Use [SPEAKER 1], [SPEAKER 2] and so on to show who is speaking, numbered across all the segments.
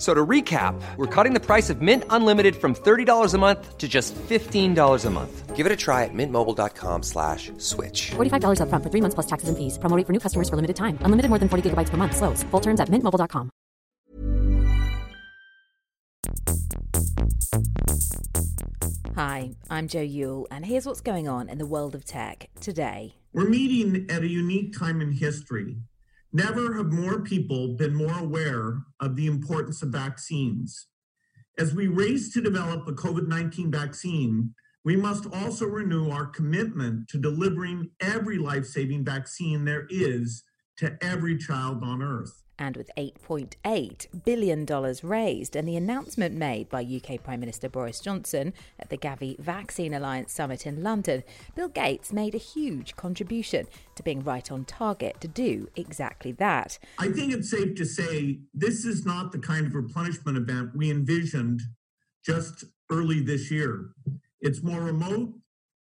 [SPEAKER 1] So to recap, we're cutting the price of Mint Unlimited from $30 a month to just $15 a month.
[SPEAKER 2] Give it a try at mintmobile.com slash switch.
[SPEAKER 3] $45 upfront for three months plus taxes and fees. Promoting for new customers for limited time. Unlimited more than 40 gigabytes per month. Slows. Full terms at mintmobile.com.
[SPEAKER 4] Hi, I'm Joe Yule, and here's what's going on in the world of tech today.
[SPEAKER 5] We're meeting at a unique time in history. Never have more people been more aware of the importance of vaccines. As we race to develop a COVID 19 vaccine, we must also renew our commitment to delivering every life saving vaccine there is to every child on earth.
[SPEAKER 4] And with $8.8 billion raised and the announcement made by UK Prime Minister Boris Johnson at the Gavi Vaccine Alliance Summit in London, Bill Gates made a huge contribution to being right on target to do exactly that.
[SPEAKER 5] I think it's safe to say this is not the kind of replenishment event we envisioned just early this year. It's more remote,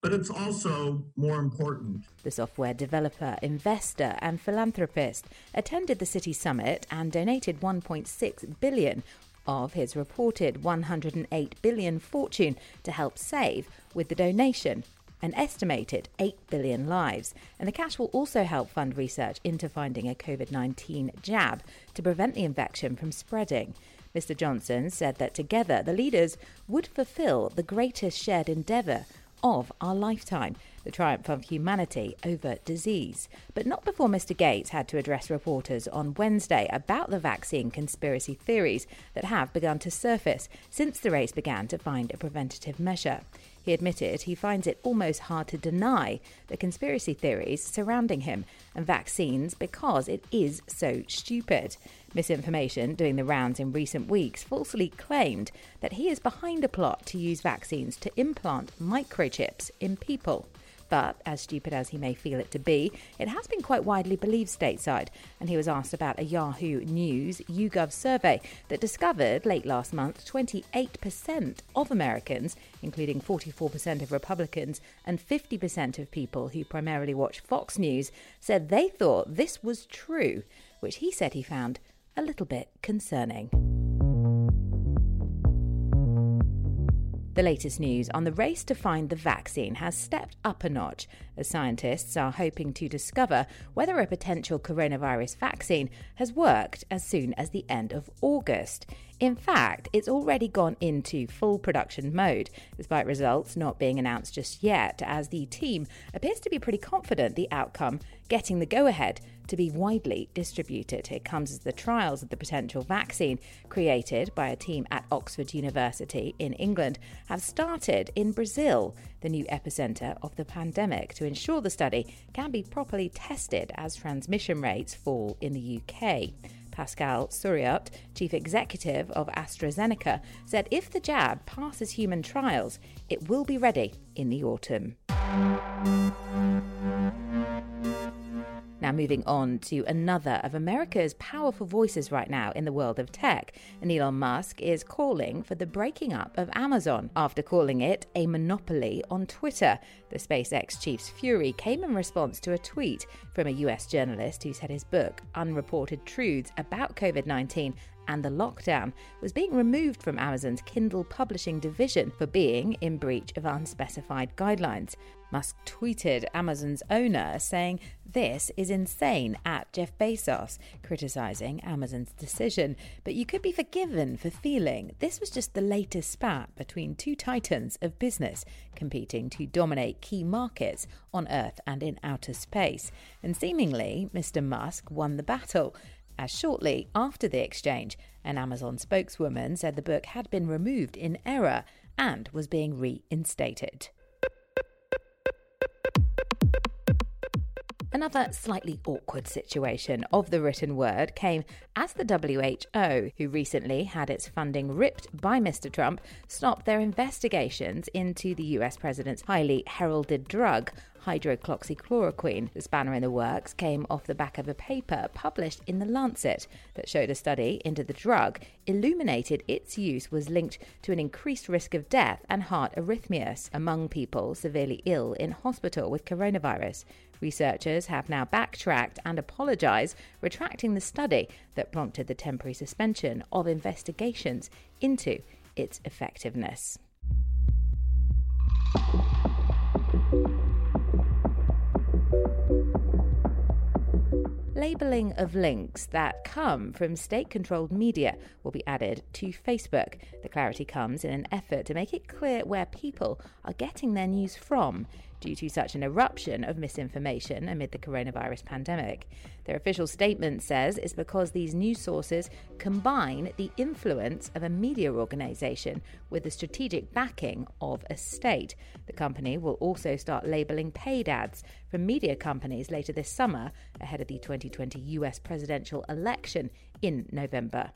[SPEAKER 5] but it's also more important.
[SPEAKER 4] The software developer, investor, and philanthropist attended the City Summit and donated 1.6 billion of his reported 108 billion fortune to help save with the donation an estimated 8 billion lives. And the cash will also help fund research into finding a COVID 19 jab to prevent the infection from spreading. Mr. Johnson said that together the leaders would fulfill the greatest shared endeavour of our lifetime, the triumph of humanity over disease. But not before Mr. Gates had to address reporters on Wednesday about the vaccine conspiracy theories that have begun to surface since the race began to find a preventative measure. He admitted he finds it almost hard to deny the conspiracy theories surrounding him and vaccines because it is so stupid. Misinformation doing the rounds in recent weeks falsely claimed that he is behind a plot to use vaccines to implant microchips in people. But, as stupid as he may feel it to be, it has been quite widely believed stateside. And he was asked about a Yahoo News YouGov survey that discovered late last month 28% of Americans, including 44% of Republicans and 50% of people who primarily watch Fox News, said they thought this was true, which he said he found a little bit concerning. The latest news on the race to find the vaccine has stepped up a notch as scientists are hoping to discover whether a potential coronavirus vaccine has worked as soon as the end of August. In fact, it's already gone into full production mode, despite results not being announced just yet, as the team appears to be pretty confident the outcome getting the go ahead to be widely distributed. It comes as the trials of the potential vaccine created by a team at Oxford University in England have started in Brazil, the new epicenter of the pandemic, to ensure the study can be properly tested as transmission rates fall in the UK. Pascal Soriot, chief executive of AstraZeneca, said if the jab passes human trials, it will be ready in the autumn. Now, moving on to another of America's powerful voices right now in the world of tech, and Elon Musk is calling for the breaking up of Amazon after calling it a monopoly on Twitter. The SpaceX chief's fury came in response to a tweet from a US journalist who said his book, Unreported Truths About COVID 19 and the lockdown was being removed from Amazon's Kindle publishing division for being in breach of unspecified guidelines. Musk tweeted Amazon's owner saying, This is insane at Jeff Bezos, criticizing Amazon's decision. But you could be forgiven for feeling this was just the latest spat between two titans of business competing to dominate key markets on Earth and in outer space. And seemingly, Mr. Musk won the battle. As shortly after the exchange, an Amazon spokeswoman said the book had been removed in error and was being reinstated. Another slightly awkward situation of the written word came as the WHO, who recently had its funding ripped by Mr. Trump, stopped their investigations into the US president's highly heralded drug, hydroxychloroquine. The spanner in the works came off the back of a paper published in The Lancet that showed a study into the drug illuminated its use was linked to an increased risk of death and heart arrhythmias among people severely ill in hospital with coronavirus. Researchers have now backtracked and apologised, retracting the study that prompted the temporary suspension of investigations into its effectiveness. Labelling of links that come from state controlled media will be added to Facebook. The clarity comes in an effort to make it clear where people are getting their news from due to such an eruption of misinformation amid the coronavirus pandemic. Their official statement says it's because these news sources combine the influence of a media organisation with the strategic backing of a state. The company will also start labelling paid ads from media companies later this summer ahead of the 2020 US presidential election in November.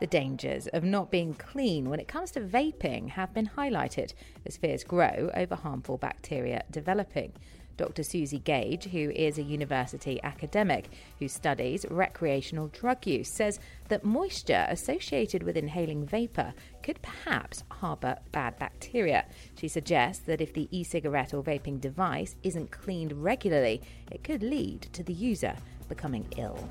[SPEAKER 4] The dangers of not being clean when it comes to vaping have been highlighted as fears grow over harmful bacteria developing. Dr. Suzi Gage, who is a university academic who studies recreational drug use, says that moisture associated with inhaling vapour could perhaps harbour bad bacteria. She suggests that if the e cigarette or vaping device isn't cleaned regularly, it could lead to the user becoming ill.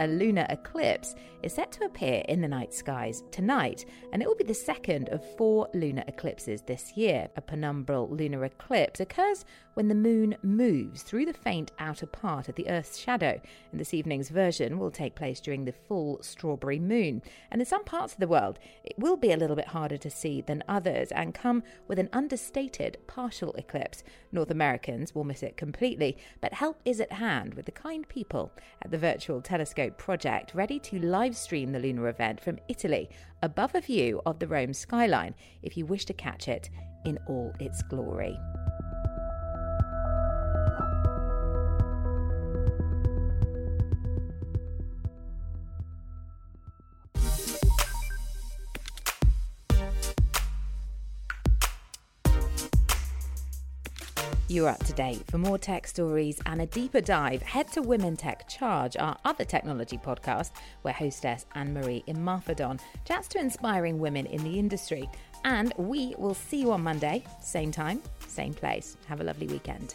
[SPEAKER 4] A lunar eclipse is set to appear in the night skies tonight, and it will be the second of four lunar eclipses this year. A penumbral lunar eclipse occurs when the moon moves through the faint outer part of the Earth's shadow, and this evening's version will take place during the full strawberry moon. And in some parts of the world, it will be a little bit harder to see than others and come with an understated partial eclipse. North Americans will miss it completely, but help is at hand with the kind people at the Virtual Telescope project ready to live stream the lunar event from Italy above a view of the Rome skyline if you wish to catch it in all its glory. You're up to date. For more tech stories and a deeper dive, head to Women Tech Charge, our other technology podcast, where hostess Anne Marie Imafidon chats to inspiring women in the industry. And we will see you on Monday, same time, same place. Have a lovely weekend.